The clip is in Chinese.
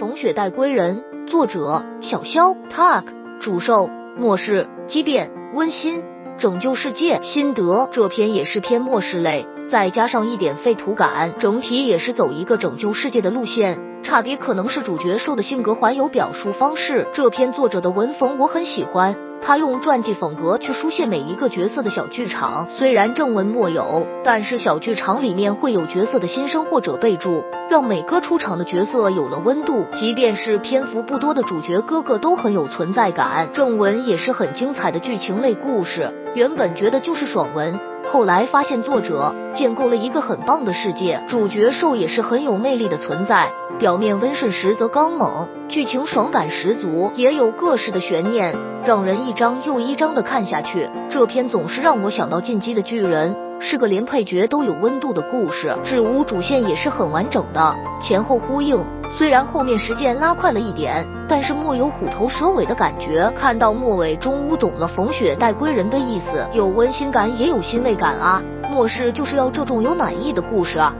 《冯雪带归人》，作者小肖 Talk，主受末世畸变温馨拯救世界心得。这篇也是篇末世类，再加上一点废土感，整体也是走一个拯救世界的路线。差别可能是主角受的性格还有表述方式。这篇作者的文风我很喜欢。他用传记风格去书写每一个角色的小剧场，虽然正文没有，但是小剧场里面会有角色的心声或者备注，让每个出场的角色有了温度。即便是篇幅不多的主角，个个都很有存在感。正文也是很精彩的剧情类故事，原本觉得就是爽文。后来发现作者建构了一个很棒的世界，主角兽也是很有魅力的存在。表面温顺，实则刚猛，剧情爽感十足，也有各式的悬念，让人一张又一张的看下去。这篇总是让我想到《进击的巨人》，是个连配角都有温度的故事。至屋主线也是很完整的，前后呼应。虽然后面时间拉快了一点，但是莫有虎头蛇尾的感觉。看到末尾，终于懂了冯雪待归人的意思，有温馨感，也有欣慰感啊！末世就是要这种有暖意的故事啊。